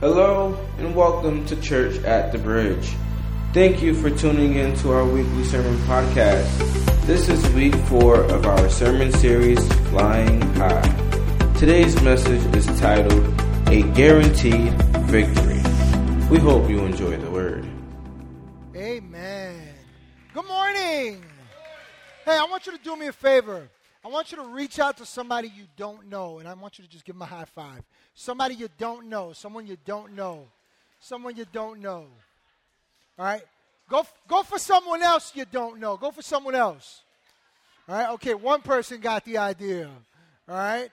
Hello and welcome to Church at the Bridge. Thank you for tuning in to our weekly sermon podcast. This is week four of our sermon series, Flying High. Today's message is titled, A Guaranteed Victory. We hope you enjoy the word. Amen. Good morning. Hey, I want you to do me a favor. I want you to reach out to somebody you don't know, and I want you to just give them a high five. Somebody you don't know, someone you don't know, someone you don't know. All right? Go, go for someone else you don't know. Go for someone else. All right? Okay, one person got the idea. All right?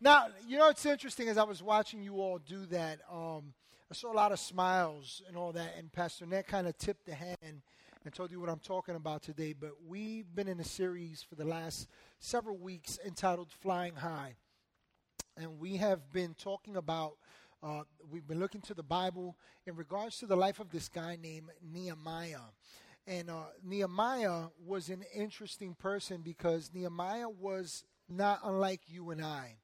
Now, you know what's interesting as I was watching you all do that, um, I saw a lot of smiles and all that, and Pastor Ned kind of tipped the hand and told you what I'm talking about today. But we've been in a series for the last several weeks entitled Flying High. And we have been talking about, uh, we've been looking to the Bible in regards to the life of this guy named Nehemiah. And uh, Nehemiah was an interesting person because Nehemiah was not unlike you and I.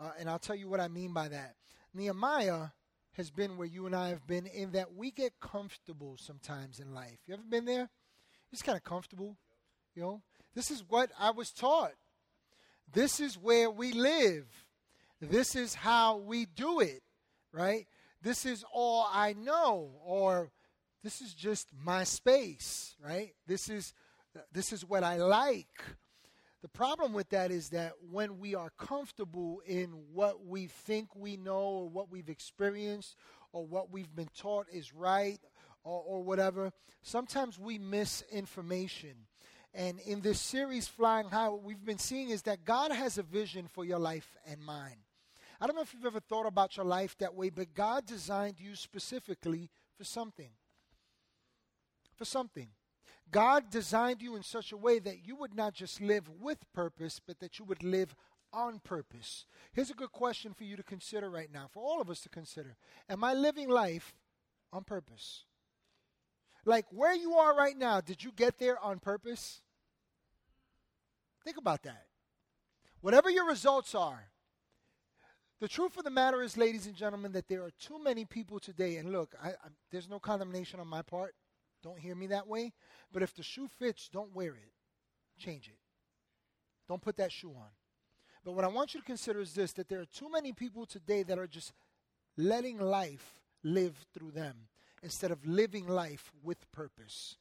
Uh, and I'll tell you what I mean by that. Nehemiah has been where you and I have been in that we get comfortable sometimes in life. You ever been there? It's kind of comfortable, you know. This is what I was taught. This is where we live. This is how we do it, right? This is all I know or this is just my space, right? This is this is what I like. The problem with that is that when we are comfortable in what we think we know or what we've experienced or what we've been taught is right or, or whatever, sometimes we miss information. And in this series, Flying High, what we've been seeing is that God has a vision for your life and mine. I don't know if you've ever thought about your life that way, but God designed you specifically for something. For something. God designed you in such a way that you would not just live with purpose, but that you would live on purpose. Here's a good question for you to consider right now, for all of us to consider. Am I living life on purpose? Like where you are right now, did you get there on purpose? Think about that. Whatever your results are, the truth of the matter is, ladies and gentlemen, that there are too many people today, and look, I, I, there's no condemnation on my part. Don't hear me that way. But if the shoe fits, don't wear it. Change it. Don't put that shoe on. But what I want you to consider is this that there are too many people today that are just letting life live through them instead of living life with purpose.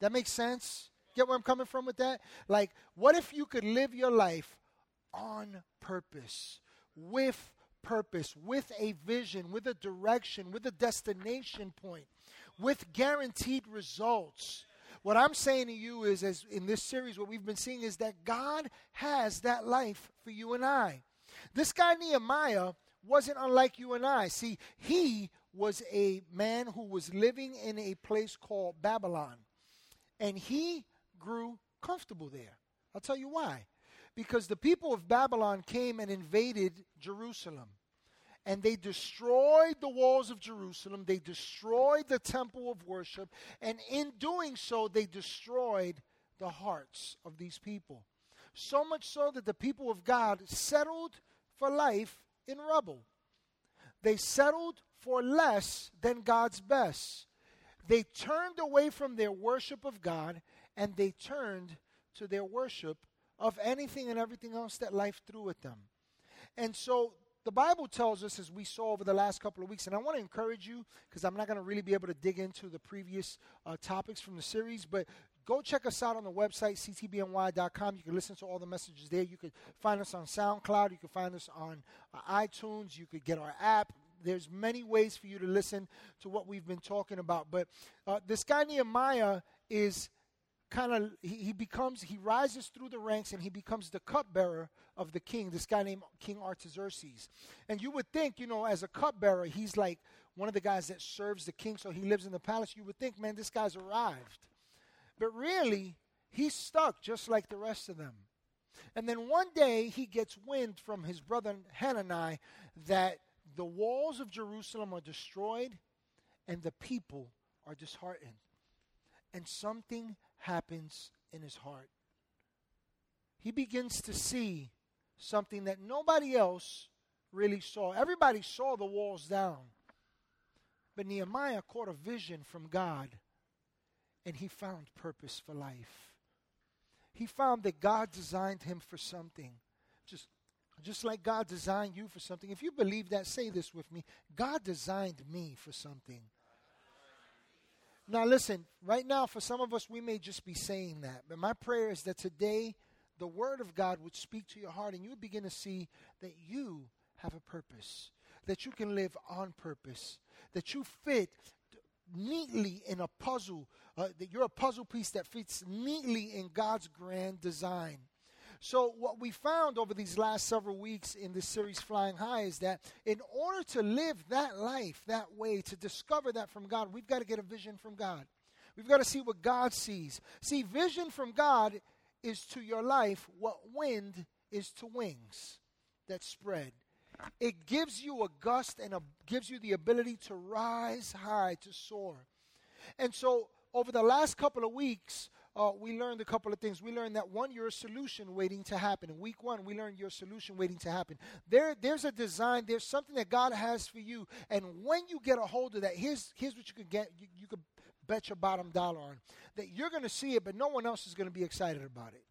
That makes sense? Get where I'm coming from with that? Like, what if you could live your life on purpose, with purpose, with a vision, with a direction, with a destination point? with guaranteed results. What I'm saying to you is, as in this series, what we've been seeing is that God has that life for you and I. This guy Nehemiah wasn't unlike you and I. See, he was a man who was living in a place called Babylon, and he grew comfortable there. I'll tell you why. Because the people of Babylon came and invaded Jerusalem and they destroyed the walls of Jerusalem. They destroyed the temple of worship. And in doing so, they destroyed the hearts of these people. So much so that the people of God settled for life in rubble. They settled for less than God's best. They turned away from their worship of God and they turned to their worship of anything and everything else that life threw at them. And so the Bible tells us, as we saw over the last couple of weeks, and I want to encourage you because I'm not going to really be able to dig into the previous uh, topics from the series, but go check us out on the website, ctbny.com. You can listen to all the messages there. You could find us on SoundCloud. You can find us on uh, iTunes. You could get our app. There's many ways for you to listen to what we've been talking about. But uh, this guy Nehemiah is kind of he, he, becomes he rises through the ranks and he becomes the cupbearer of the king this guy named king artaxerxes. And you would think you know as a cupbearer he's like one of the guys that serves the king so he lives in the palace. You would think man this guy's arrived. But really he's stuck just like the rest of them. And then one day he gets wind from his brother hanani that the walls of jerusalem are destroyed and the people are disheartened. And something happens in his heart. He begins to see something that nobody else really saw. Everybody saw the walls down. But Nehemiah caught a vision from God and he found purpose for life. He found that God designed him for something. Just, just like God designed you for something. If you believe that, say this with me God designed me for something. Now, listen, right now, for some of us, we may just be saying that. But my prayer is that today, the Word of God would speak to your heart and you would begin to see that you have a purpose, that you can live on purpose, that you fit neatly in a puzzle, uh, that you're a puzzle piece that fits neatly in God's grand design. So, what we found over these last several weeks in this series, Flying High, is that in order to live that life that way, to discover that from God, we've got to get a vision from God. We've got to see what God sees. See, vision from God is to your life what wind is to wings that spread. It gives you a gust and a, gives you the ability to rise high, to soar. And so, over the last couple of weeks, uh, we learned a couple of things. We learned that one, you're a solution waiting to happen. In week one, we learned your solution waiting to happen. There, there's a design. There's something that God has for you, and when you get a hold of that, here's here's what you could get. You, you could bet your bottom dollar on that you're going to see it, but no one else is going to be excited about it.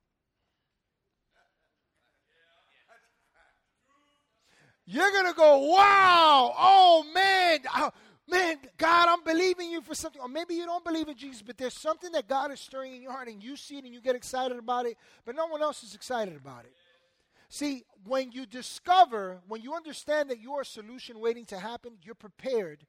You're going to go, wow, oh man, oh, man, God, I'm believing you for something. Or maybe you don't believe in Jesus, but there's something that God is stirring in your heart and you see it and you get excited about it, but no one else is excited about it. See, when you discover, when you understand that you're a solution waiting to happen, you're prepared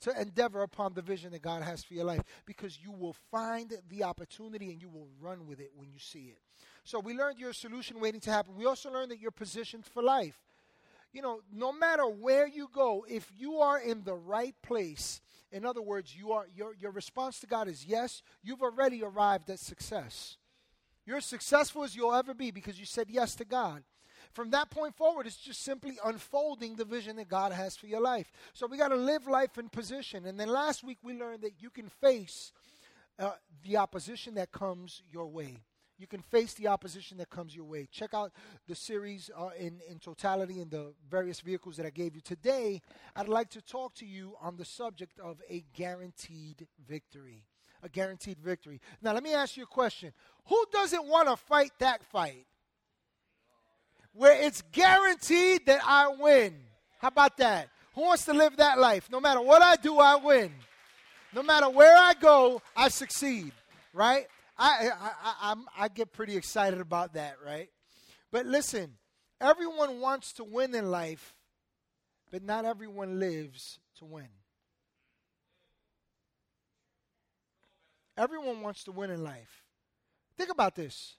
to endeavor upon the vision that God has for your life because you will find the opportunity and you will run with it when you see it. So we learned you're a solution waiting to happen. We also learned that you're positioned for life you know, no matter where you go, if you are in the right place, in other words, you are your your response to God is yes, you've already arrived at success. You're as successful as you'll ever be because you said yes to God. From that point forward, it's just simply unfolding the vision that God has for your life. So we got to live life in position. And then last week we learned that you can face uh, the opposition that comes your way you can face the opposition that comes your way. Check out the series uh, in, in totality in the various vehicles that I gave you. Today, I'd like to talk to you on the subject of a guaranteed victory. A guaranteed victory. Now, let me ask you a question Who doesn't want to fight that fight? Where it's guaranteed that I win. How about that? Who wants to live that life? No matter what I do, I win. No matter where I go, I succeed, right? I, I, I, I get pretty excited about that, right? But listen, everyone wants to win in life, but not everyone lives to win. Everyone wants to win in life. Think about this.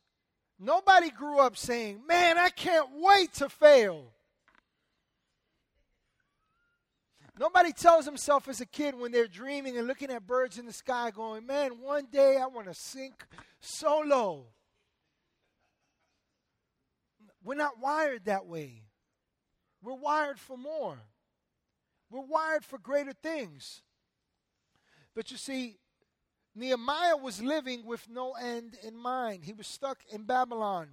Nobody grew up saying, Man, I can't wait to fail. Nobody tells himself as a kid when they're dreaming and looking at birds in the sky, going, Man, one day I want to sink so low. We're not wired that way. We're wired for more. We're wired for greater things. But you see, Nehemiah was living with no end in mind. He was stuck in Babylon.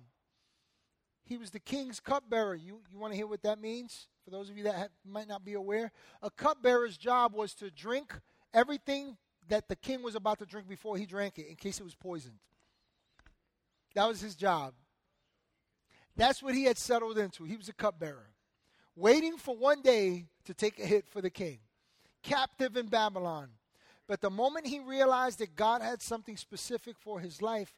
He was the king's cupbearer. You, you want to hear what that means? For those of you that have, might not be aware, a cupbearer's job was to drink everything that the king was about to drink before he drank it in case it was poisoned. That was his job. That's what he had settled into. He was a cupbearer, waiting for one day to take a hit for the king, captive in Babylon. But the moment he realized that God had something specific for his life,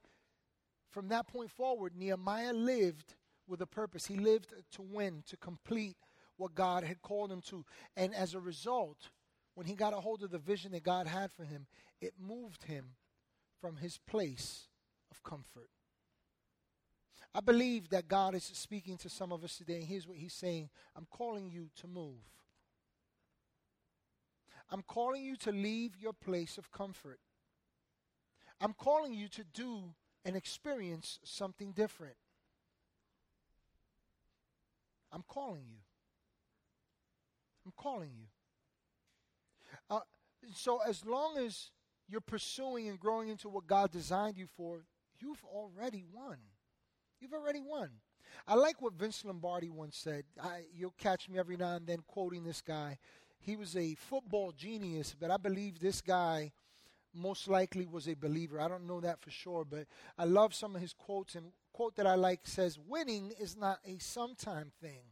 from that point forward, Nehemiah lived with a purpose. He lived to win, to complete what God had called him to. And as a result, when he got a hold of the vision that God had for him, it moved him from his place of comfort. I believe that God is speaking to some of us today. And here's what he's saying I'm calling you to move. I'm calling you to leave your place of comfort. I'm calling you to do and experience something different. I'm calling you. I'm calling you. Uh, so, as long as you're pursuing and growing into what God designed you for, you've already won. You've already won. I like what Vince Lombardi once said. I, you'll catch me every now and then quoting this guy. he was a football genius, but I believe this guy most likely was a believer. I don't know that for sure, but I love some of his quotes. And quote that I like says, "Winning is not a sometime thing."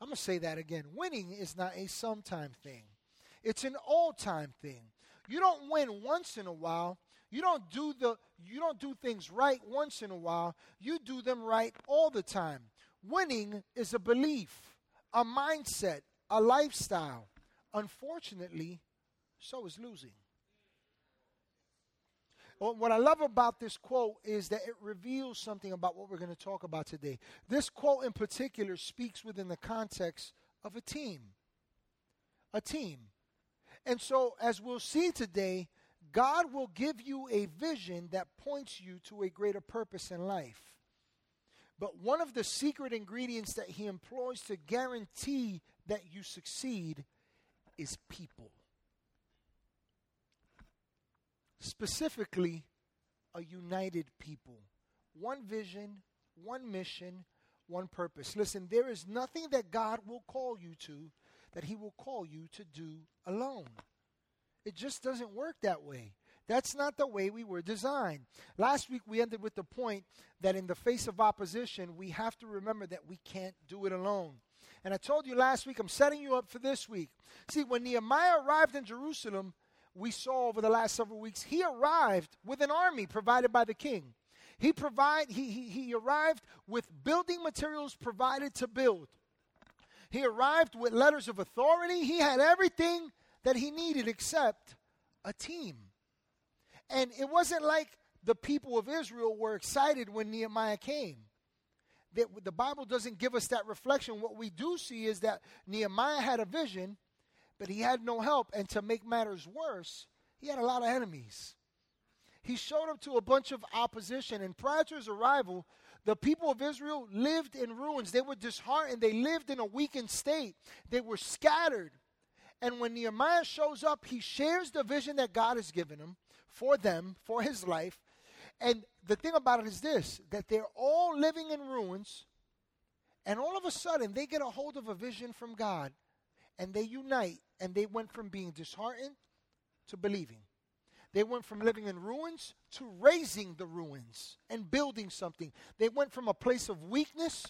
I'm gonna say that again. Winning is not a sometime thing; it's an all-time thing. You don't win once in a while. You don't do the you don't do things right once in a while. You do them right all the time. Winning is a belief, a mindset, a lifestyle. Unfortunately, so is losing. What I love about this quote is that it reveals something about what we're going to talk about today. This quote in particular speaks within the context of a team. A team. And so, as we'll see today, God will give you a vision that points you to a greater purpose in life. But one of the secret ingredients that He employs to guarantee that you succeed is people. Specifically, a united people. One vision, one mission, one purpose. Listen, there is nothing that God will call you to that He will call you to do alone. It just doesn't work that way. That's not the way we were designed. Last week we ended with the point that in the face of opposition, we have to remember that we can't do it alone. And I told you last week, I'm setting you up for this week. See, when Nehemiah arrived in Jerusalem, we saw over the last several weeks, he arrived with an army provided by the king. He provide he, he, he arrived with building materials provided to build. He arrived with letters of authority. He had everything that he needed except a team. And it wasn't like the people of Israel were excited when Nehemiah came. That the Bible doesn't give us that reflection. What we do see is that Nehemiah had a vision, but he had no help. And to make matters worse, he had a lot of enemies. He showed up to a bunch of opposition, and prior to his arrival, the people of Israel lived in ruins. They were disheartened. They lived in a weakened state. They were scattered. And when Nehemiah shows up, he shares the vision that God has given him for them, for his life. And the thing about it is this that they're all living in ruins, and all of a sudden they get a hold of a vision from God, and they unite, and they went from being disheartened to believing. They went from living in ruins to raising the ruins and building something. They went from a place of weakness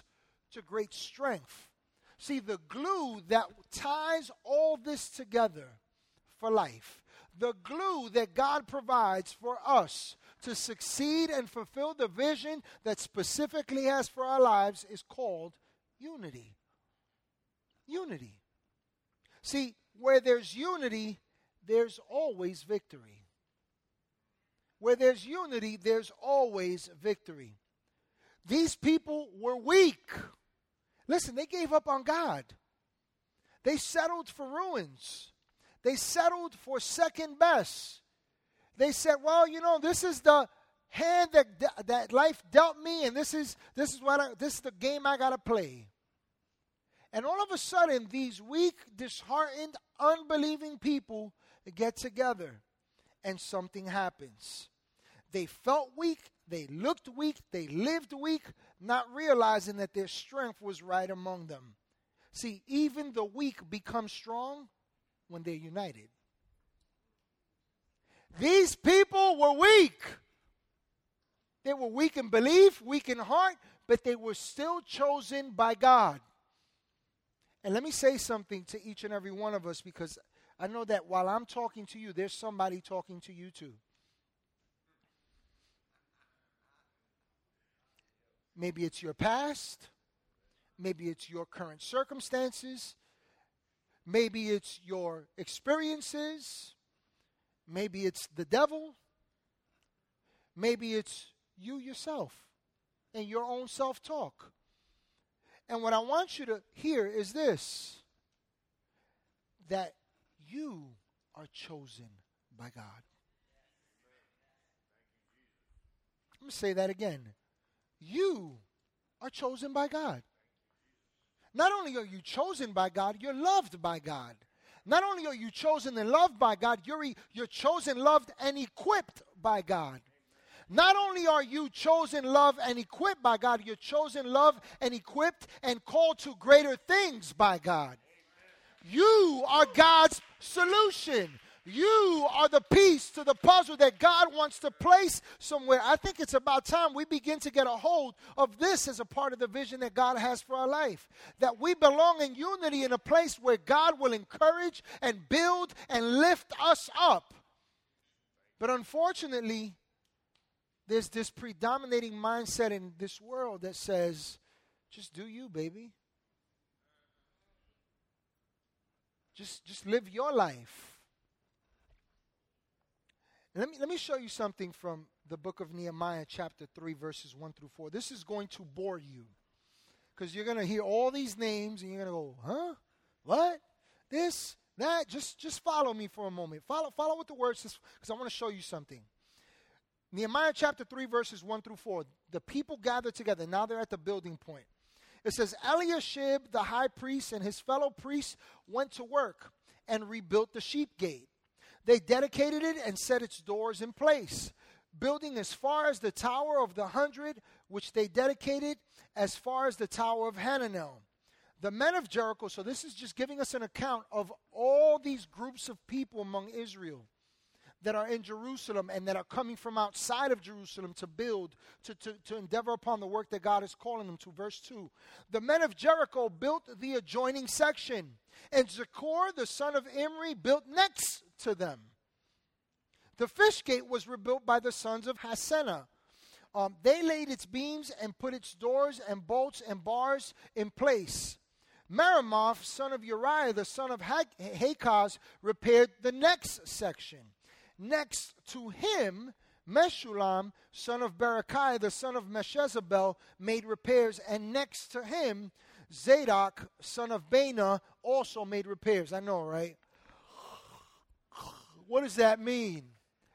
to great strength. See, the glue that ties all this together for life, the glue that God provides for us to succeed and fulfill the vision that specifically has for our lives is called unity. Unity. See, where there's unity, there's always victory. Where there's unity, there's always victory. These people were weak. Listen, they gave up on God. They settled for ruins. They settled for second best. They said, "Well, you know, this is the hand that that life dealt me, and this is this is what I, this is the game I got to play." And all of a sudden, these weak, disheartened, unbelieving people get together, and something happens. They felt weak, they looked weak, they lived weak, not realizing that their strength was right among them. See, even the weak become strong when they're united. These people were weak. They were weak in belief, weak in heart, but they were still chosen by God. And let me say something to each and every one of us because I know that while I'm talking to you, there's somebody talking to you too. Maybe it's your past. Maybe it's your current circumstances. Maybe it's your experiences. Maybe it's the devil. Maybe it's you yourself and your own self talk. And what I want you to hear is this that you are chosen by God. I'm going to say that again. You are chosen by God. Not only are you chosen by God, you're loved by God. Not only are you chosen and loved by God, you're, you're chosen, loved, and equipped by God. Not only are you chosen, loved, and equipped by God, you're chosen, loved, and equipped and called to greater things by God. You are God's solution. You are the piece to the puzzle that God wants to place somewhere. I think it's about time we begin to get a hold of this as a part of the vision that God has for our life. That we belong in unity in a place where God will encourage and build and lift us up. But unfortunately, there's this predominating mindset in this world that says, just do you, baby. Just, just live your life. let me, let me show you something from the book of Nehemiah, chapter 3, verses 1 through 4. This is going to bore you because you're going to hear all these names and you're going to go, huh? What? This? That? Just, just follow me for a moment. Follow, follow what the word says because I want to show you something. Nehemiah chapter 3, verses 1 through 4. The people gathered together. Now they're at the building point. It says, Eliashib, the high priest, and his fellow priests went to work and rebuilt the sheep gate. They dedicated it and set its doors in place, building as far as the Tower of the Hundred, which they dedicated as far as the Tower of Hananel. The men of Jericho, so this is just giving us an account of all these groups of people among Israel that are in Jerusalem and that are coming from outside of Jerusalem to build, to, to, to endeavor upon the work that God is calling them to. Verse 2 The men of Jericho built the adjoining section, and Zaccur, the son of Imri, built next to them. The fish gate was rebuilt by the sons of Hassenaah. Um, they laid its beams and put its doors and bolts and bars in place. Meremoth, son of Uriah, the son of Hakkoz, repaired the next section. Next to him, Meshullam, son of Berechiah, the son of Meshezabel, made repairs, and next to him, Zadok, son of Baana, also made repairs. I know, right? What does that mean?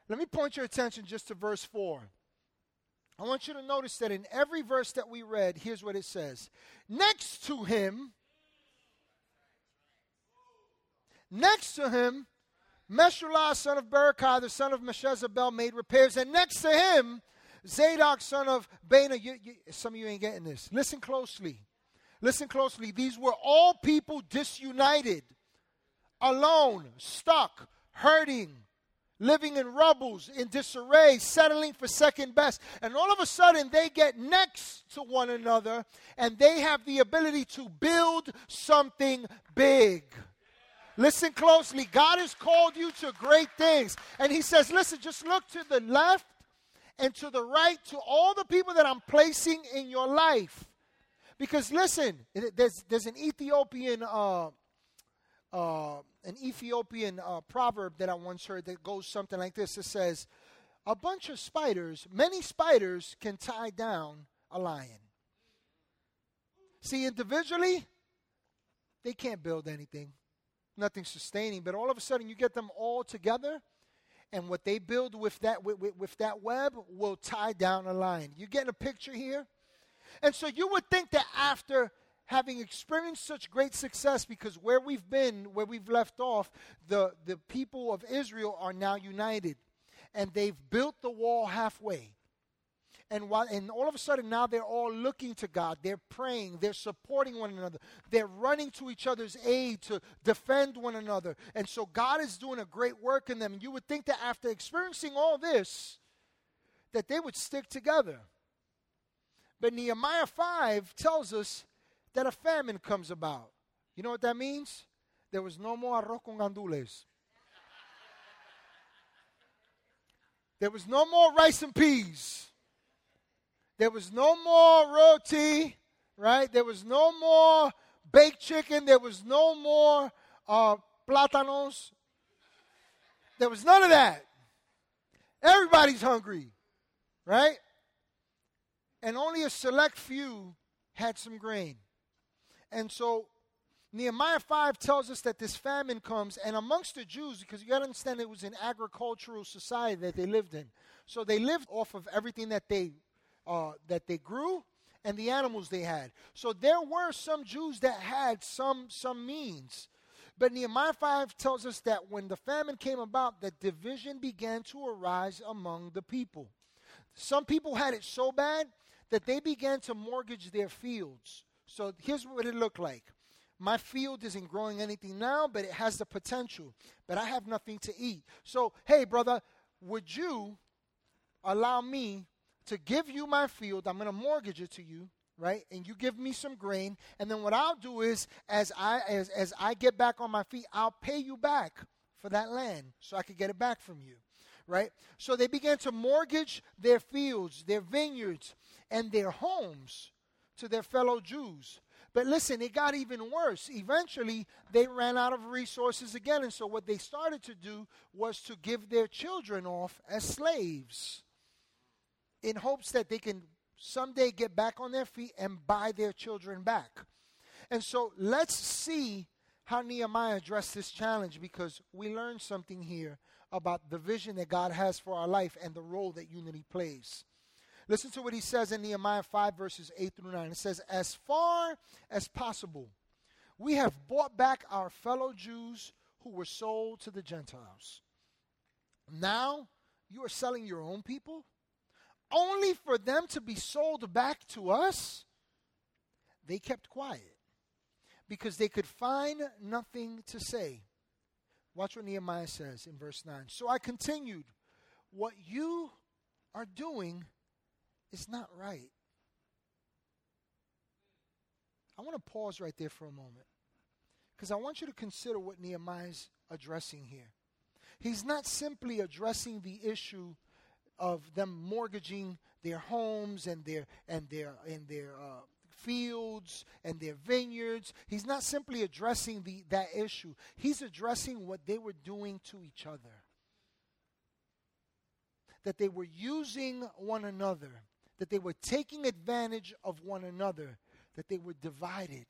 Let me point your attention just to verse 4. I want you to notice that in every verse that we read, here's what it says. Next to him, next to him, Meshullam, son of Berechiah, the son of Meshezabel, made repairs. And next to him, Zadok, son of Baana. You, you, some of you ain't getting this. Listen closely. Listen closely. These were all people disunited, alone, stuck, hurting, living in rubbles, in disarray, settling for second best. And all of a sudden, they get next to one another and they have the ability to build something big. Listen closely. God has called you to great things. And He says, listen, just look to the left and to the right to all the people that I'm placing in your life. Because listen, there's, there's an Ethiopian uh, uh, an Ethiopian uh, proverb that I once heard that goes something like this. It says, "A bunch of spiders, many spiders, can tie down a lion." See, individually, they can't build anything nothing sustaining. But all of a sudden, you get them all together, and what they build with that with, with, with that web will tie down a line. You getting a picture here? And so you would think that after having experienced such great success, because where we've been, where we've left off, the, the people of Israel are now united. And they've built the wall halfway and while and all of a sudden now they're all looking to God. They're praying, they're supporting one another. They're running to each other's aid to defend one another. And so God is doing a great work in them. You would think that after experiencing all this that they would stick together. But Nehemiah 5 tells us that a famine comes about. You know what that means? There was no more arroz con gandules. There was no more rice and peas. There was no more roti, right? There was no more baked chicken. There was no more uh, plátanos. There was none of that. Everybody's hungry, right? And only a select few had some grain. And so Nehemiah 5 tells us that this famine comes, and amongst the Jews, because you got to understand it was an agricultural society that they lived in. So they lived off of everything that they uh, that they grew and the animals they had. So there were some Jews that had some some means. But Nehemiah 5 tells us that when the famine came about, that division began to arise among the people. Some people had it so bad that they began to mortgage their fields. So here's what it looked like. My field isn't growing anything now, but it has the potential. But I have nothing to eat. So, hey, brother, would you allow me to give you my field? I'm going to mortgage it to you right? And you give me some grain and then what i'll do is as i as, as i get back on my feet i'll pay you back for that land so i could get it back from you right? So they began to mortgage their fields their vineyards and their homes to their fellow jews. But listen it got even worse. Eventually they ran out of resources again and so what they started to do was to give their children off as slaves in hopes that they can someday get back on their feet and buy their children back. And so let's see how Nehemiah addressed this challenge because we learn something here about the vision that God has for our life and the role that unity plays. Listen to what he says in Nehemiah 5, verses 8 through 9. It says, As far as possible, we have bought back our fellow Jews who were sold to the Gentiles. Now you are selling your own people? Only for them to be sold back to us, they kept quiet because they could find nothing to say. Watch what Nehemiah says in verse 9. So I continued, What you are doing is not right. I want to pause right there for a moment because I want you to consider what Nehemiah is addressing here. He's not simply addressing the issue of them mortgaging their homes and their and their and their uh, fields and their vineyards. He's not simply addressing the that issue. He's addressing what they were doing to each other. That they were using one another, that they were taking advantage of one another, that they were divided.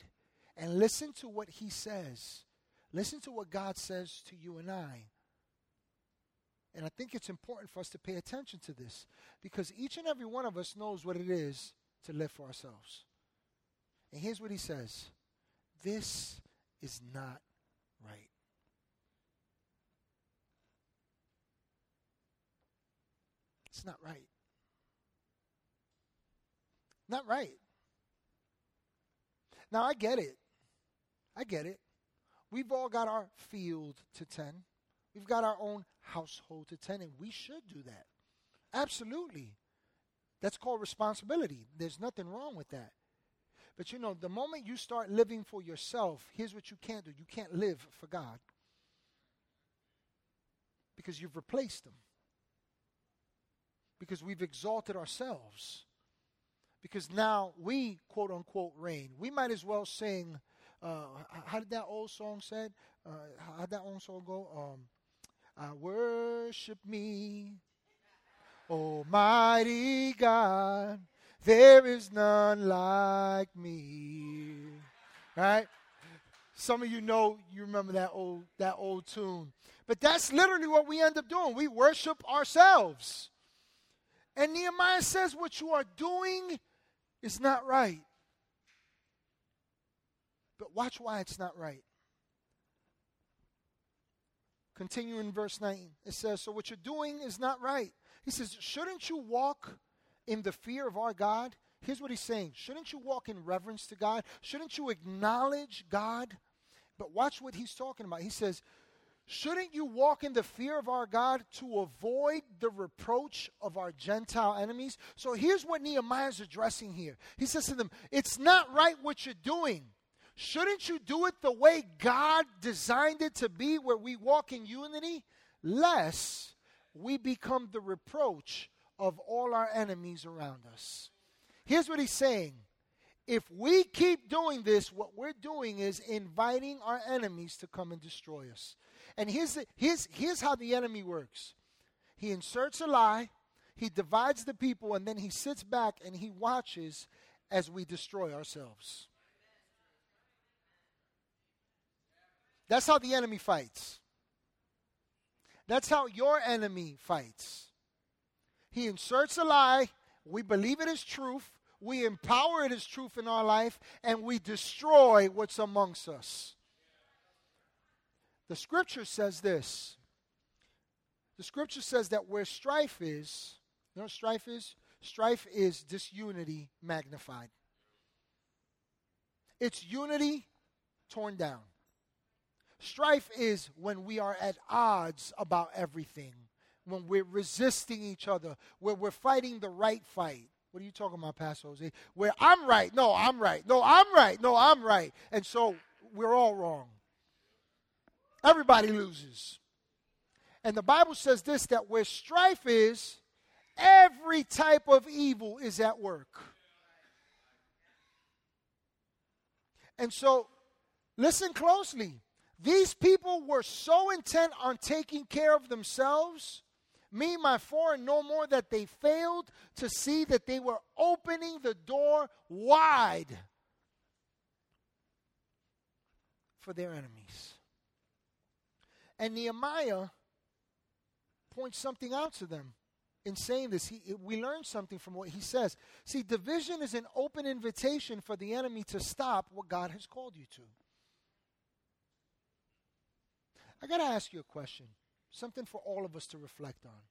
And listen to what he says. Listen to what God says to you and I. And I think it's important for us to pay attention to this because each and every one of us knows what it is to live for ourselves. And here's what he says this is not right. It's not right. Not right. Now, I get it. I get it. We've all got our field to tend. We've got our own household to tend, and we should do that. Absolutely. That's called responsibility. There's nothing wrong with that. But you know, the moment you start living for yourself, here's what you can't do you can't live for God because you've replaced Him, because we've exalted ourselves, because now we, quote unquote, reign. We might as well sing. Uh, how did that old song said? Uh, how did that old song go? Um, I worship me, Almighty God. There is none like me. Right? Some of you know, you remember that old that old tune. But that's literally what we end up doing. We worship ourselves. And Nehemiah says, What you are doing is not right. But watch why it's not right. Continue in verse 9. It says, So what you're doing is not right. He says, Shouldn't you walk in the fear of our God? Here's what he's saying Shouldn't you walk in reverence to God? Shouldn't you acknowledge God? But watch what he's talking about. He says, Shouldn't you walk in the fear of our God to avoid the reproach of our Gentile enemies? So here's what Nehemiah is addressing here. He says to them, It's not right what you're doing. Shouldn't you do it the way God designed it to be, where we walk in unity? Lest we become the reproach of all our enemies around us. Here's what he's saying if we keep doing this, what we're doing is inviting our enemies to come and destroy us. And here's, the, here's, here's how the enemy works he inserts a lie, he divides the people, and then he sits back and he watches as we destroy ourselves. That's how the enemy fights. That's how your enemy fights. He inserts a lie, we believe it is truth, we empower it as truth in our life, and we destroy what's amongst us. The scripture says this. The scripture says that where strife is, you know strife is? Strife is disunity magnified. It's unity torn down. Strife is when we are at odds about everything, when we're resisting each other, where we're fighting the right fight. What are you talking about, Pastor Jose? Where I'm right, no, I'm right, no, I'm right, no, I'm right. And so we're all wrong. Everybody loses. And the Bible says this that where strife is, every type of evil is at work. And so, listen closely. These people were so intent on taking care of themselves, me, my four, and no more, that they failed to see that they were opening the door wide for their enemies. And Nehemiah points something out to them in saying this. He, we learn something from what he says. See, division is an open invitation for the enemy to stop what God has called you to. I got to ask you a question, something for all of us to reflect on.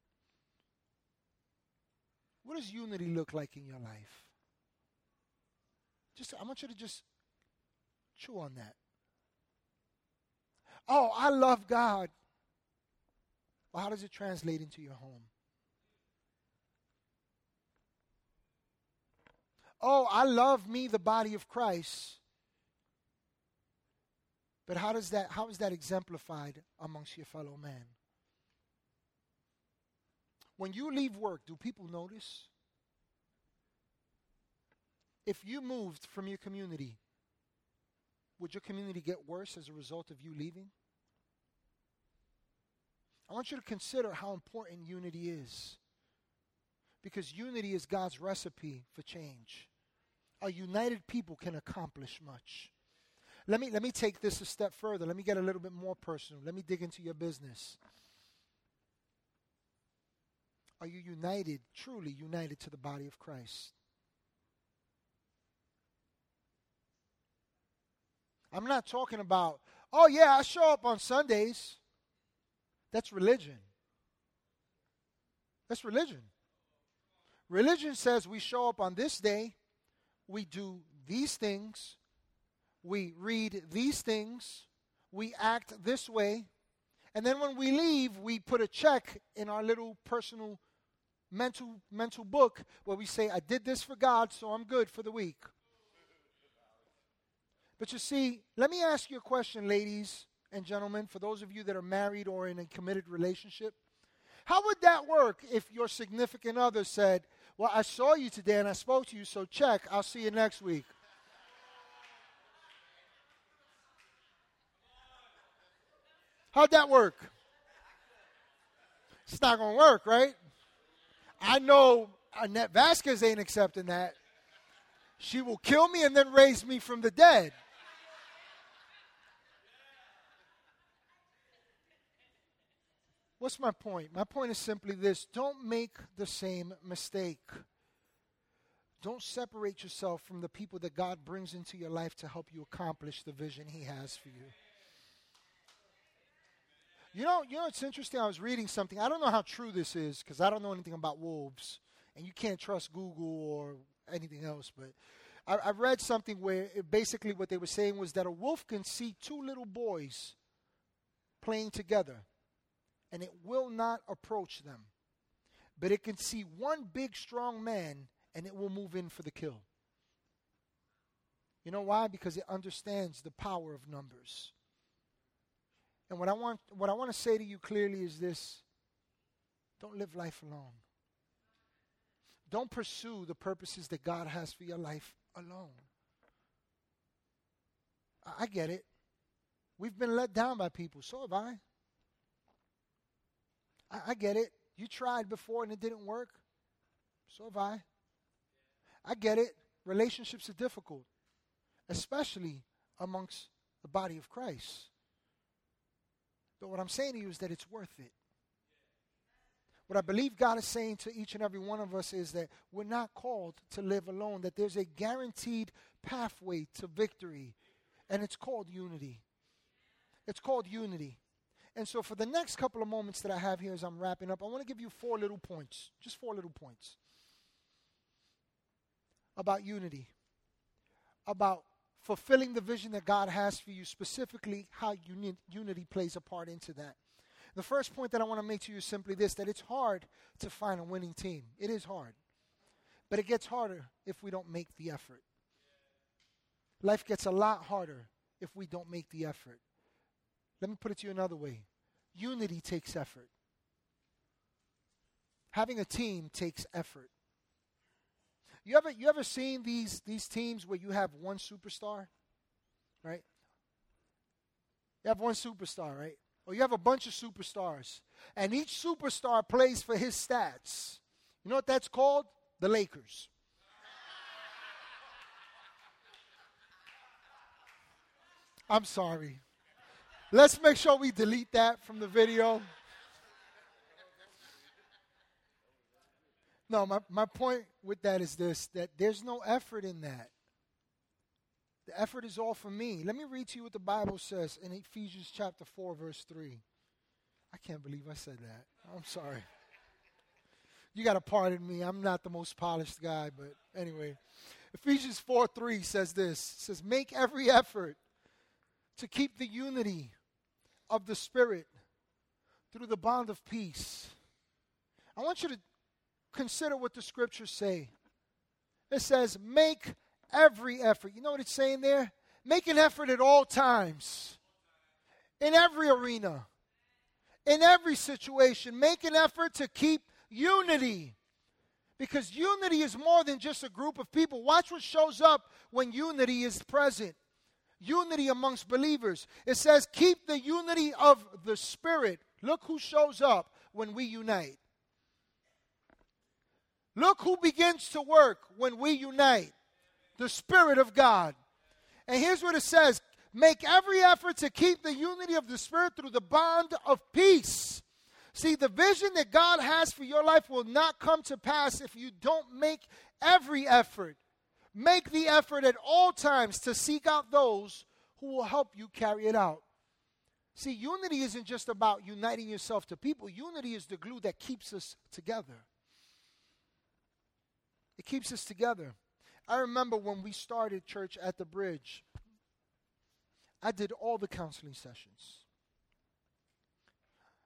What does unity look like in your life? Just I want you to just chew on that. Oh, I love God. Well, how does it translate into your home? Oh, I love me, the body of Christ. But how does that how is that exemplified amongst your fellow man? When you leave work, do people notice? If you moved from your community, would your community get worse as a result of you leaving? I want you to consider how important unity is. Because unity is God's recipe for change. A united people can accomplish much. Let me, let me take this a step further. Let me get a little bit more personal. Let me dig into your business. Are you united, truly united to the body of Christ? I'm not talking about, oh, yeah, I show up on Sundays. That's religion. That's religion. Religion says we show up on this day, we do these things, we read these things, we act this way, and then when we leave, we put a check in our little personal mental mental book where we say, I did this for God, so I'm good for the week. But you see, let me ask you a question, ladies and gentlemen, for those of you that are married or in a committed relationship. How would that work if your significant other said, Well, I saw you today and I spoke to you, so check, I'll see you next week? How'd that work? It's not going to work, right? I know Annette Vasquez ain't accepting that. She will kill me and then raise me from the dead. What's my point? My point is simply this don't make the same mistake. Don't separate yourself from the people that God brings into your life to help you accomplish the vision He has for you. You know, you know, it's interesting. I was reading something. I don't know how true this is because I don't know anything about wolves, and you can't trust Google or anything else. But I, I read something where basically what they were saying was that a wolf can see two little boys playing together, and it will not approach them. But it can see one big, strong man, and it will move in for the kill. You know why? Because it understands the power of numbers. And what I want, what I want to say to you clearly is this don't live life alone. Don't pursue the purposes that God has for your life alone. I, I get it. We've been let down by people. So have I. I, I get it. You tried before and it didn't work. So have I. I get it. Relationships are difficult, especially amongst the body of Christ. But what I'm saying to you is that it's worth it. What I believe God is saying to each and every one of us is that we're not called to live alone, that there's a guaranteed pathway to victory, and it's called unity. It's called unity. And so, for the next couple of moments that I have here as I'm wrapping up, I want to give you four little points, just four little points about unity, about fulfilling the vision that God has for you, specifically how uni- unity plays a part into that. The first point that I want to make to you is simply this that it's hard to find a winning team. It is hard. But it gets harder if we don't make the effort. Life gets a lot harder if we don't make the effort. Let me put it to you another way unity takes effort. Having a team takes effort. You ever you ever seen these these teams where you have one superstar, right? You have one superstar, right? Or you have a bunch of superstars, and each superstar plays for his stats. You know what that's called? The Lakers. I'm sorry. Let's make sure we delete that from the video. No, my, my point with that is this that there's no effort in that. The effort is all for me. Let me read to you what the Bible says in Ephesians chapter 4, verse 3. I can't believe I said that. I'm sorry. You got to pardon me. I'm not the most polished guy, but anyway. Ephesians 4 3 says this says, Make every effort to keep the unity of the Spirit through the bond of peace. I want you to consider what the scriptures say. It says, make every effort. You know what it's saying there? Make an effort at all times, in every arena, in every situation. Make an effort to keep unity. Because unity is more than just a group of people. Watch what shows up when unity is present unity amongst believers. It says, keep the unity of the Spirit. Look who shows up when we unite. Look who begins to work when we unite the Spirit of God. And here's what it says make every effort to keep the unity of the Spirit through the bond of peace. See, the vision that God has for your life will not come to pass if you don't make every effort. Make the effort at all times to seek out those who will help you carry it out. See, unity isn't just about uniting yourself to people, unity is the glue that keeps us together. It keeps us together. I remember when we started church at the bridge, I did all the counseling sessions.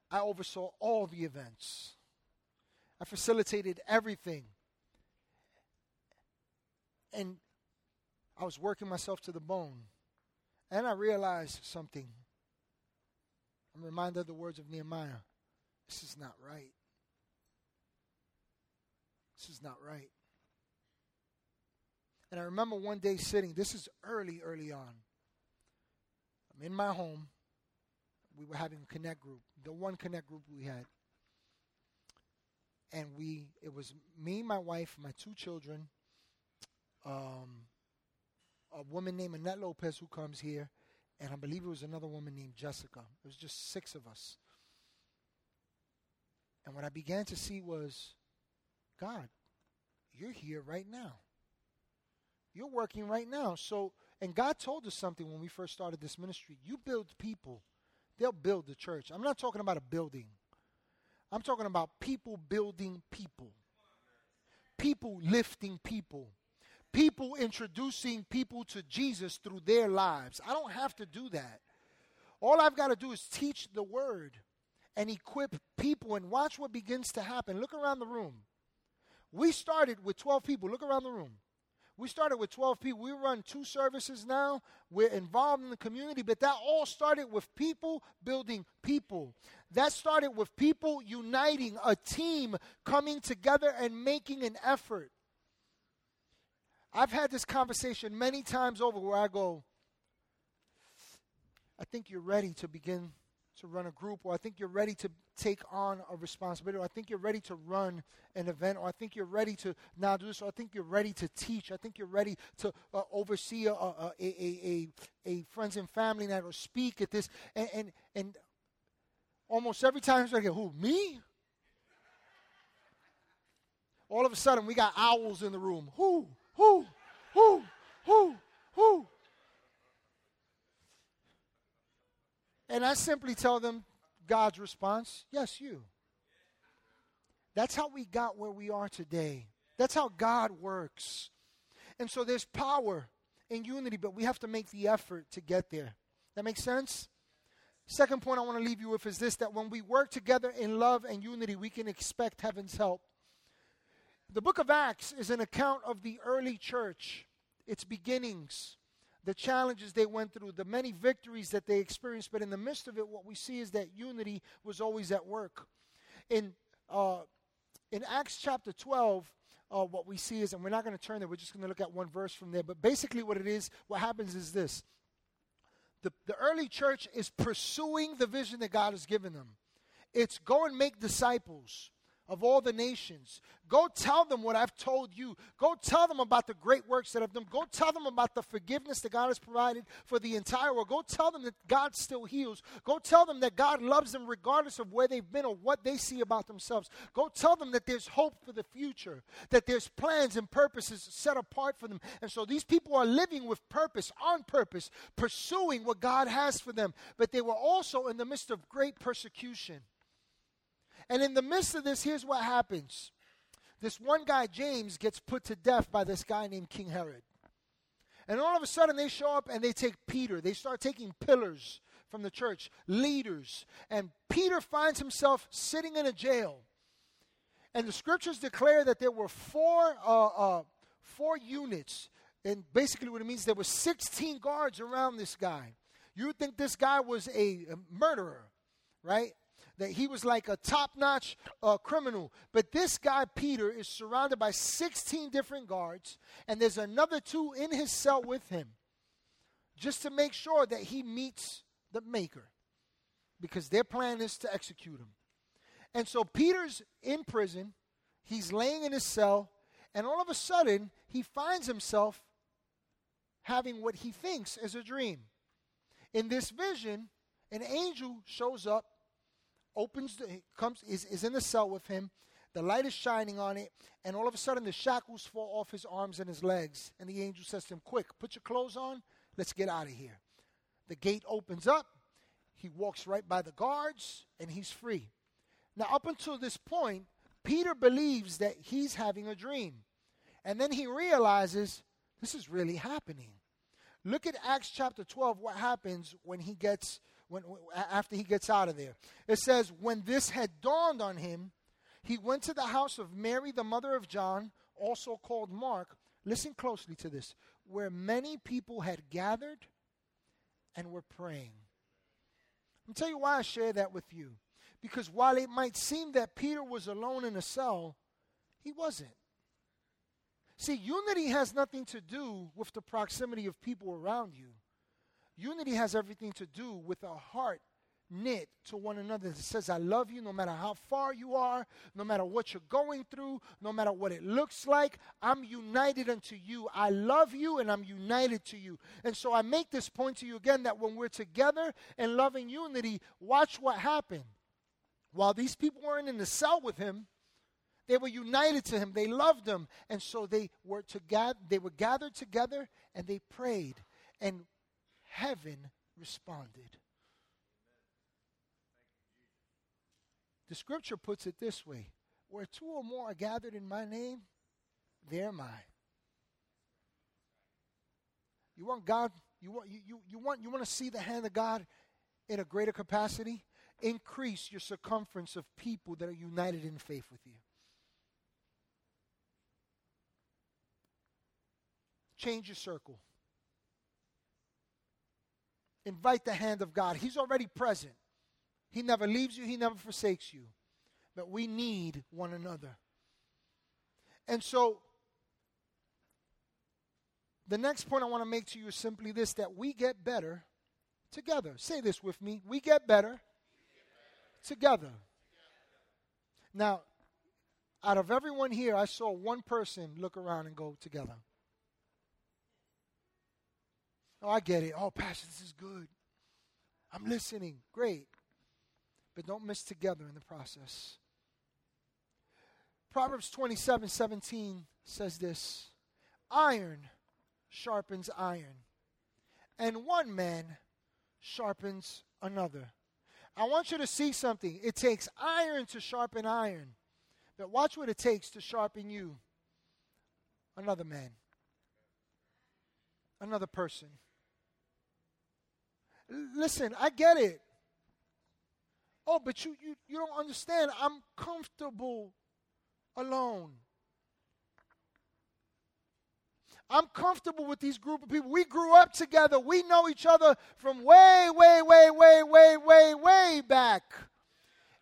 I oversaw all the events. I facilitated everything. And I was working myself to the bone. And I realized something. I'm reminded of the words of Nehemiah. This is not right. This is not right. And I remember one day sitting, this is early, early on. I'm in my home. We were having a connect group, the one connect group we had. And we, it was me, my wife, my two children, um, a woman named Annette Lopez who comes here, and I believe it was another woman named Jessica. It was just six of us. And what I began to see was, God, you're here right now. You're working right now. So, and God told us something when we first started this ministry. You build people, they'll build the church. I'm not talking about a building. I'm talking about people building people. People lifting people. People introducing people to Jesus through their lives. I don't have to do that. All I've got to do is teach the word and equip people and watch what begins to happen. Look around the room. We started with 12 people. Look around the room. We started with 12 people. We run two services now. We're involved in the community, but that all started with people building people. That started with people uniting, a team coming together and making an effort. I've had this conversation many times over where I go, I think you're ready to begin to run a group, or I think you're ready to take on a responsibility, or I think you're ready to run an event, or I think you're ready to now do this, or I think you're ready to teach, I think you're ready to uh, oversee a, a, a, a, friends and family night or speak at this. And, and, and almost every time I get, who, me? All of a sudden, we got owls in the room. Who, who, who, who, who? And I simply tell them God's response yes, you. That's how we got where we are today. That's how God works. And so there's power in unity, but we have to make the effort to get there. That makes sense? Second point I want to leave you with is this that when we work together in love and unity, we can expect heaven's help. The book of Acts is an account of the early church, its beginnings, the challenges they went through, the many victories that they experienced. But in the midst of it, what we see is that unity was always at work. In, uh, in Acts chapter 12, uh, what we see is, and we're not going to turn there, we're just going to look at one verse from there. But basically, what it is, what happens is this the, the early church is pursuing the vision that God has given them. It's go and make disciples of all the nations. Go tell them what I've told you. Go tell them about the great works that I've done. Go tell them about the forgiveness that God has provided for the entire world. Go tell them that God still heals. Go tell them that God loves them regardless of where they've been or what they see about themselves. Go tell them that there's hope for the future, that there's plans and purposes set apart for them. And so these people are living with purpose, on purpose, pursuing what God has for them. But they were also in the midst of great persecution. And in the midst of this, here's what happens this one guy, James, gets put to death by this guy named King Herod. And all of a sudden, they show up and they take Peter. They start taking pillars from the church, leaders. And Peter finds himself sitting in a jail. And the scriptures declare that there were four, uh, uh, four units. And basically, what it means, there were 16 guards around this guy. You would think this guy was a, a murderer, right? That he was like a top notch uh, criminal. But this guy, Peter, is surrounded by 16 different guards, and there's another two in his cell with him just to make sure that he meets the Maker because their plan is to execute him. And so Peter's in prison, he's laying in his cell, and all of a sudden, he finds himself having what he thinks is a dream. In this vision, an angel shows up opens the, comes is, is in the cell with him. The light is shining on it, and all of a sudden the shackles fall off his arms and his legs. And the angel says to him, Quick, put your clothes on, let's get out of here. The gate opens up, he walks right by the guards, and he's free. Now, up until this point, Peter believes that he's having a dream. And then he realizes this is really happening. Look at Acts chapter 12, what happens when he gets when, after he gets out of there. It says, When this had dawned on him, he went to the house of Mary, the mother of John, also called Mark. Listen closely to this, where many people had gathered and were praying. Me tell you why I share that with you. Because while it might seem that Peter was alone in a cell, he wasn't. See, unity has nothing to do with the proximity of people around you. Unity has everything to do with a heart knit to one another that says, I love you no matter how far you are, no matter what you're going through, no matter what it looks like. I'm united unto you. I love you and I'm united to you. And so I make this point to you again that when we're together in loving unity, watch what happened. While these people weren't in the cell with him, they were united to him. They loved him. And so they were together, they were gathered together and they prayed. And heaven responded. The scripture puts it this way where two or more are gathered in my name, there am I. You want God, you want, you, you, you, want, you want to see the hand of God in a greater capacity? Increase your circumference of people that are united in faith with you. Change your circle. Invite the hand of God. He's already present. He never leaves you, He never forsakes you. But we need one another. And so, the next point I want to make to you is simply this that we get better together. Say this with me. We get better together. Now, out of everyone here, I saw one person look around and go together. Oh, I get it. Oh, Pastor, this is good. I'm listening. Great. But don't miss together in the process. Proverbs 27 17 says this Iron sharpens iron, and one man sharpens another. I want you to see something. It takes iron to sharpen iron, but watch what it takes to sharpen you, another man. another person. Listen, I get it. Oh, but you, you, you don't understand. I'm comfortable alone. I'm comfortable with these group of people. We grew up together. We know each other from way, way, way, way, way, way, way back.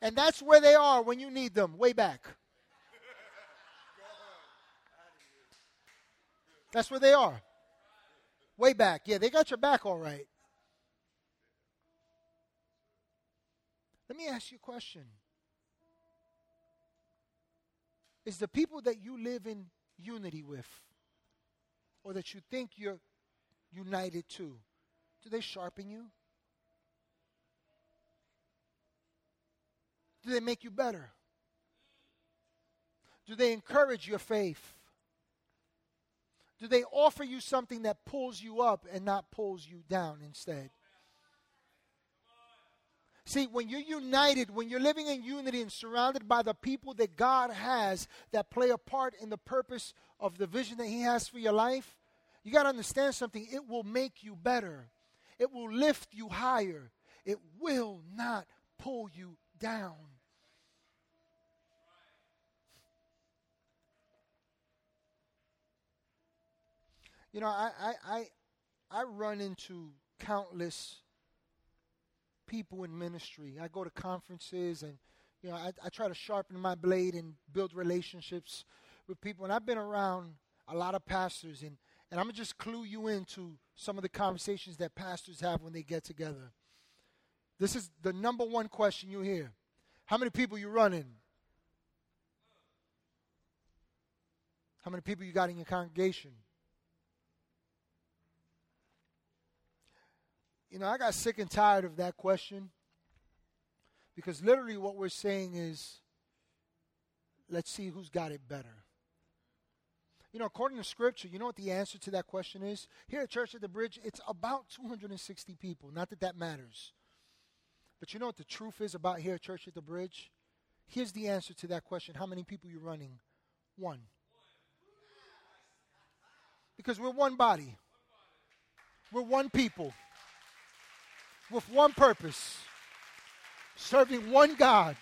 And that's where they are when you need them, way back. That's where they are. Way back. Yeah, they got your back all right. Let me ask you a question. Is the people that you live in unity with, or that you think you're united to, do they sharpen you? Do they make you better? Do they encourage your faith? Do they offer you something that pulls you up and not pulls you down instead? See, when you're united, when you're living in unity and surrounded by the people that God has that play a part in the purpose of the vision that He has for your life, you got to understand something. It will make you better, it will lift you higher, it will not pull you down. You know, I, I, I, I run into countless people in ministry. I go to conferences and, you know, I, I try to sharpen my blade and build relationships with people. And I've been around a lot of pastors, and, and I'm going to just clue you into some of the conversations that pastors have when they get together. This is the number one question you hear. How many people you running? How many people you got in your congregation? You know, I got sick and tired of that question because literally what we're saying is let's see who's got it better. You know, according to Scripture, you know what the answer to that question is? Here at Church at the Bridge, it's about 260 people. Not that that matters. But you know what the truth is about here at Church at the Bridge? Here's the answer to that question How many people you running? One. Because we're one body, we're one people with one purpose serving one God,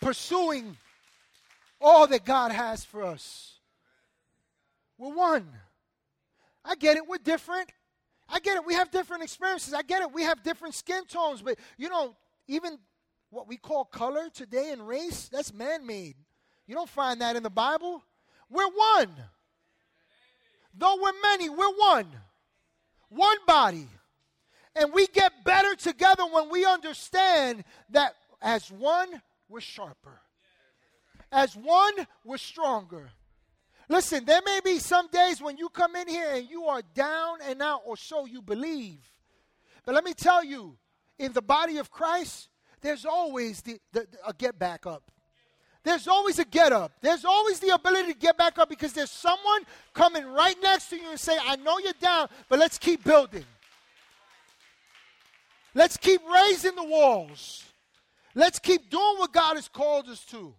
pursuing all that God has for us. We're one. I get it, we're different. I get it, we have different experiences. I get it, we have different skin tones. But, you know, even what we call color today and race, that's man made. You don't find that in the Bible. We're one. Though we're many, we're one. One body. And we get better together when we understand that as one, we're sharper. As one, we're stronger. Listen, there may be some days when you come in here and you are down and out, or so you believe. But let me tell you, in the body of Christ, there's always the, the, a get back up. There's always a get up. There's always the ability to get back up because there's someone coming right next to you and say, I know you're down, but let's keep building. Let's keep raising the walls. Let's keep doing what God has called us to.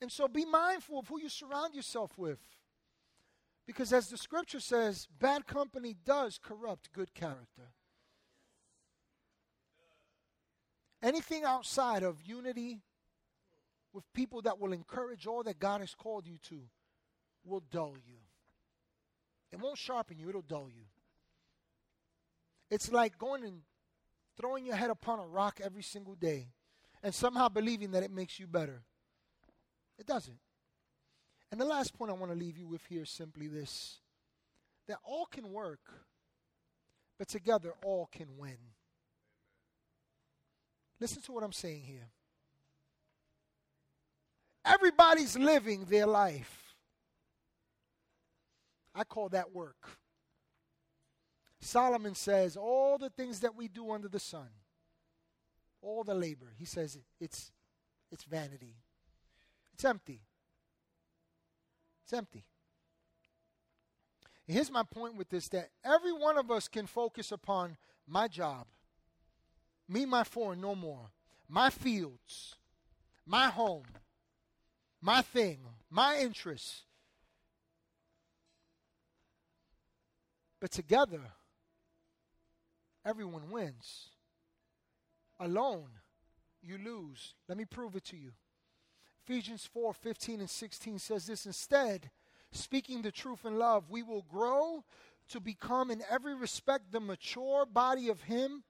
And so be mindful of who you surround yourself with. Because as the scripture says, bad company does corrupt good character. Anything outside of unity with people that will encourage all that God has called you to will dull you. It won't sharpen you, it'll dull you. It's like going and throwing your head upon a rock every single day and somehow believing that it makes you better. It doesn't. And the last point I want to leave you with here is simply this that all can work, but together all can win. Listen to what I'm saying here. Everybody's living their life. I call that work. Solomon says, all the things that we do under the sun, all the labor, he says it's, it's vanity. It's empty. It's empty. And here's my point with this that every one of us can focus upon my job, me, my four, no more, my fields, my home, my thing, my interests. But together, everyone wins. Alone, you lose. Let me prove it to you. Ephesians 4 15 and 16 says this instead, speaking the truth in love, we will grow to become in every respect the mature body of Him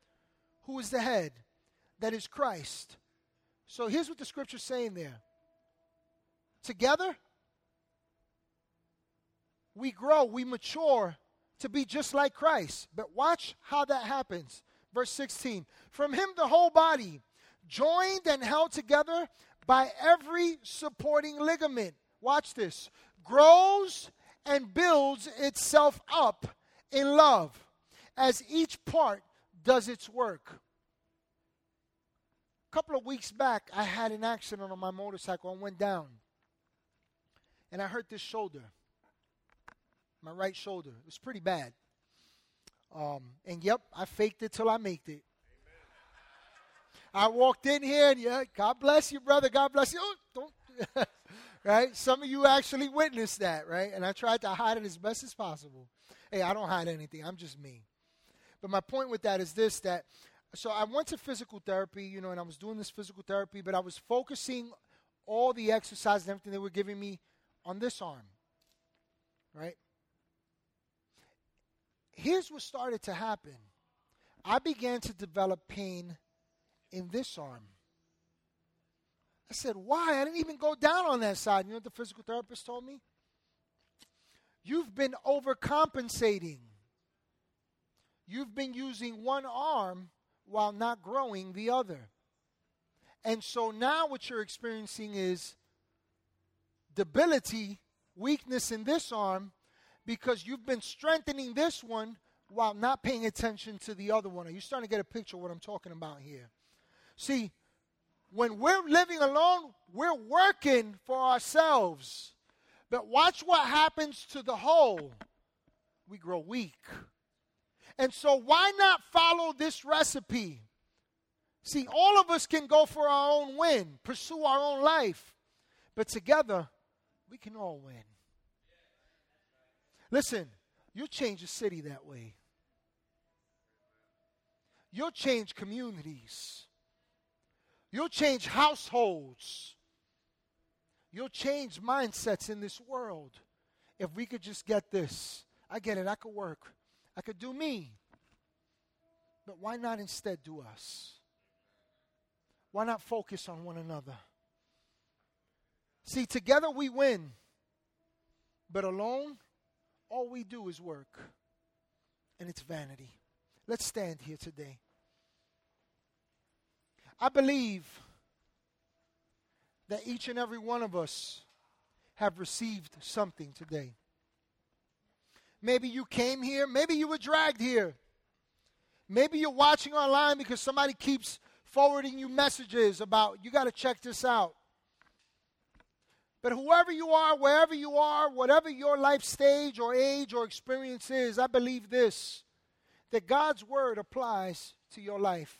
who is the head, that is Christ. So here's what the scripture's saying there. Together, we grow, we mature to be just like Christ. But watch how that happens. Verse 16 From him, the whole body, joined and held together by every supporting ligament, watch this, grows and builds itself up in love as each part does its work. A couple of weeks back, I had an accident on my motorcycle and went down. And I hurt this shoulder, my right shoulder. It was pretty bad. Um, and yep, I faked it till I made it. I walked in here and yeah, God bless you, brother. God bless you. Oh, don't, right? Some of you actually witnessed that, right? And I tried to hide it as best as possible. Hey, I don't hide anything. I'm just me. But my point with that is this: that so I went to physical therapy, you know, and I was doing this physical therapy, but I was focusing all the exercises and everything they were giving me on this arm, right? Here's what started to happen. I began to develop pain in this arm. I said, Why? I didn't even go down on that side. You know what the physical therapist told me? You've been overcompensating. You've been using one arm while not growing the other. And so now what you're experiencing is debility, weakness in this arm because you've been strengthening this one while not paying attention to the other one. Are you starting to get a picture of what I'm talking about here? See, when we're living alone, we're working for ourselves. But watch what happens to the whole. We grow weak. And so, why not follow this recipe? See, all of us can go for our own win, pursue our own life, but together, we can all win. Listen, you'll change a city that way. You'll change communities. You'll change households. You'll change mindsets in this world if we could just get this. I get it, I could work. I could do me. But why not instead do us? Why not focus on one another? See, together we win, but alone, all we do is work, and it's vanity. Let's stand here today. I believe that each and every one of us have received something today. Maybe you came here. Maybe you were dragged here. Maybe you're watching online because somebody keeps forwarding you messages about, you got to check this out. But whoever you are, wherever you are, whatever your life stage or age or experience is, I believe this that God's word applies to your life.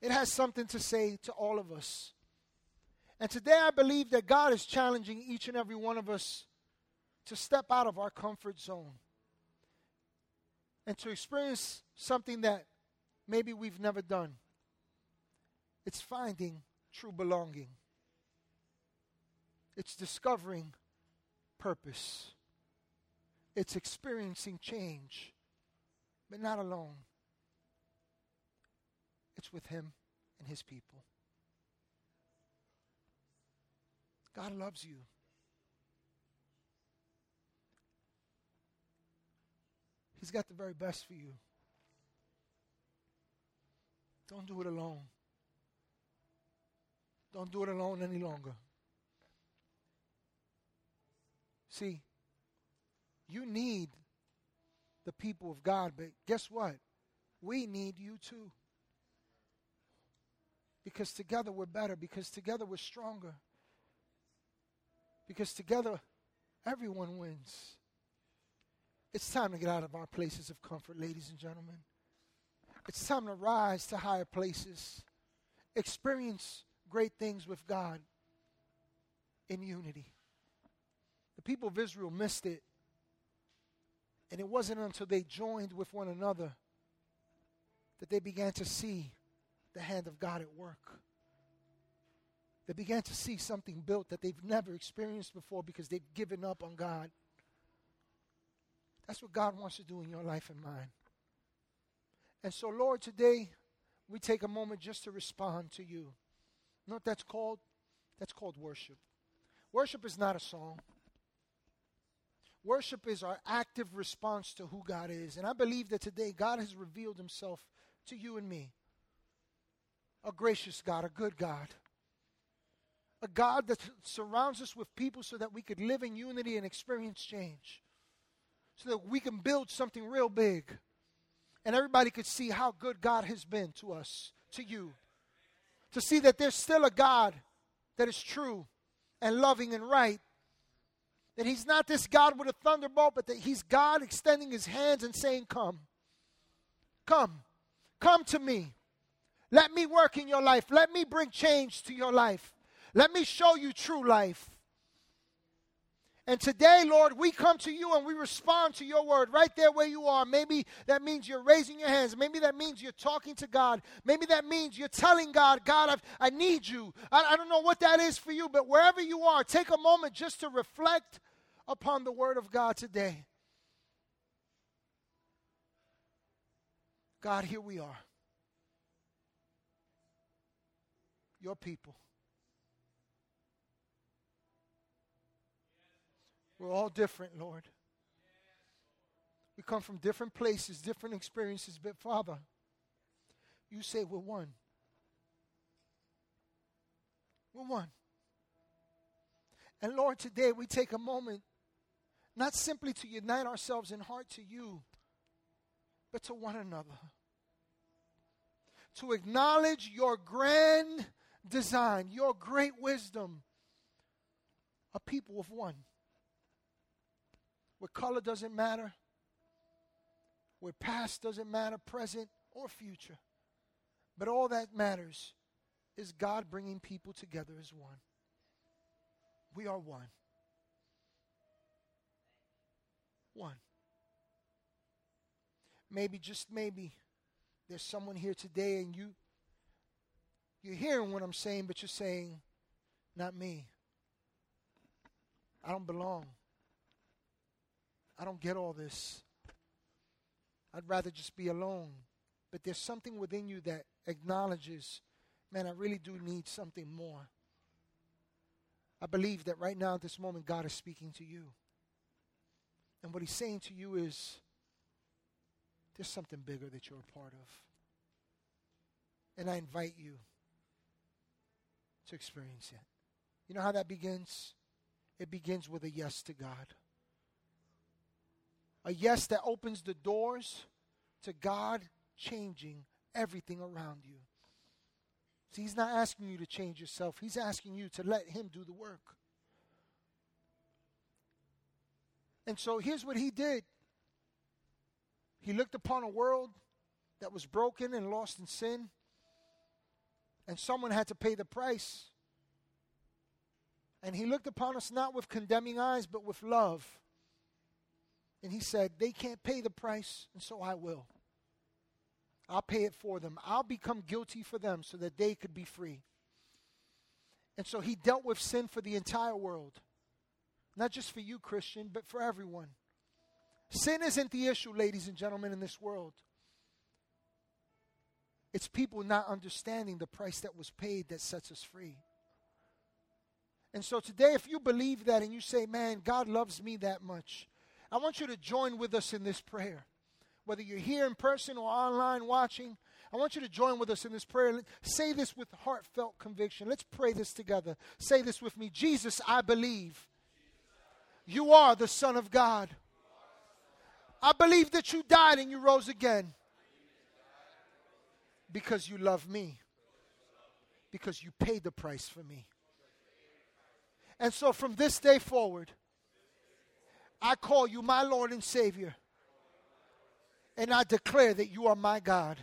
It has something to say to all of us. And today I believe that God is challenging each and every one of us to step out of our comfort zone and to experience something that maybe we've never done. It's finding true belonging, it's discovering purpose, it's experiencing change, but not alone. It's with Him and His people. God loves you. He's got the very best for you. Don't do it alone. Don't do it alone any longer. See, you need the people of God, but guess what? We need you too. Because together we're better, because together we're stronger, because together everyone wins. It's time to get out of our places of comfort, ladies and gentlemen. It's time to rise to higher places, experience great things with God in unity. People of Israel missed it And it wasn't until they joined with one another that they began to see the hand of God at work. They began to see something built that they've never experienced before because they've given up on God. That's what God wants to do in your life and mine. And so, Lord, today we take a moment just to respond to you. You know what that's called? That's called worship. Worship is not a song. Worship is our active response to who God is. And I believe that today God has revealed himself to you and me. A gracious God, a good God. A God that surrounds us with people so that we could live in unity and experience change. So that we can build something real big. And everybody could see how good God has been to us, to you. To see that there's still a God that is true and loving and right that he's not this God with a thunderbolt, but that he's God extending his hands and saying, Come. Come. Come to me. Let me work in your life. Let me bring change to your life. Let me show you true life. And today, Lord, we come to you and we respond to your word right there where you are. Maybe that means you're raising your hands. Maybe that means you're talking to God. Maybe that means you're telling God, God, I've, i need you. I, I don't know what that is for you, but wherever you are, take a moment just to reflect upon the word of God today. God, here we are. Your people. We're all different, Lord. We come from different places, different experiences, but Father, you say we're one. We're one. And Lord, today we take a moment not simply to unite ourselves in heart to you, but to one another. To acknowledge your grand design, your great wisdom, a people of one where color doesn't matter, where past doesn't matter, present or future. But all that matters is God bringing people together as one. We are one. One. Maybe, just maybe, there's someone here today and you you're hearing what I'm saying, but you're saying, not me. I don't belong. I don't get all this. I'd rather just be alone. But there's something within you that acknowledges, man, I really do need something more. I believe that right now at this moment, God is speaking to you. And what He's saying to you is, there's something bigger that you're a part of. And I invite you to experience it. You know how that begins? It begins with a yes to God a yes that opens the doors to God changing everything around you. See, He's not asking you to change yourself, He's asking you to let Him do the work. And so here's what He did He looked upon a world that was broken and lost in sin, and someone had to pay the price. And He looked upon us not with condemning eyes, but with love. And he said, They can't pay the price, and so I will. I'll pay it for them. I'll become guilty for them so that they could be free. And so he dealt with sin for the entire world. Not just for you, Christian, but for everyone. Sin isn't the issue, ladies and gentlemen, in this world. It's people not understanding the price that was paid that sets us free. And so today, if you believe that and you say, man, God loves me that much, I want you to join with us in this prayer. Whether you're here in person or online watching, I want you to join with us in this prayer. Say this with heartfelt conviction. Let's pray this together. Say this with me Jesus, I believe you are the Son of God. I believe that you died and you rose again because you love me, because you paid the price for me. And so from this day forward, I call you my Lord and Savior. And I declare that you are my God.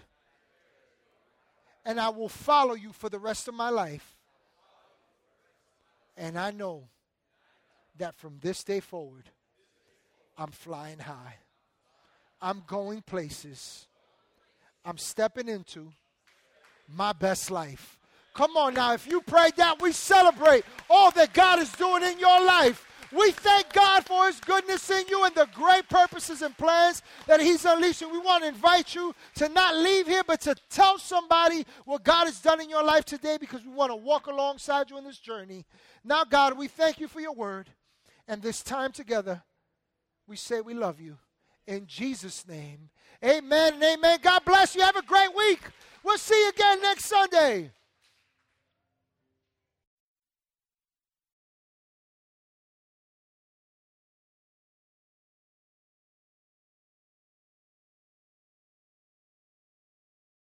And I will follow you for the rest of my life. And I know that from this day forward, I'm flying high. I'm going places. I'm stepping into my best life. Come on now, if you prayed that, we celebrate all that God is doing in your life. We thank God for His goodness in you and the great purposes and plans that He's unleashing. We want to invite you to not leave here, but to tell somebody what God has done in your life today because we want to walk alongside you in this journey. Now, God, we thank you for your word and this time together. We say we love you. In Jesus' name, amen and amen. God bless you. Have a great week. We'll see you again next Sunday.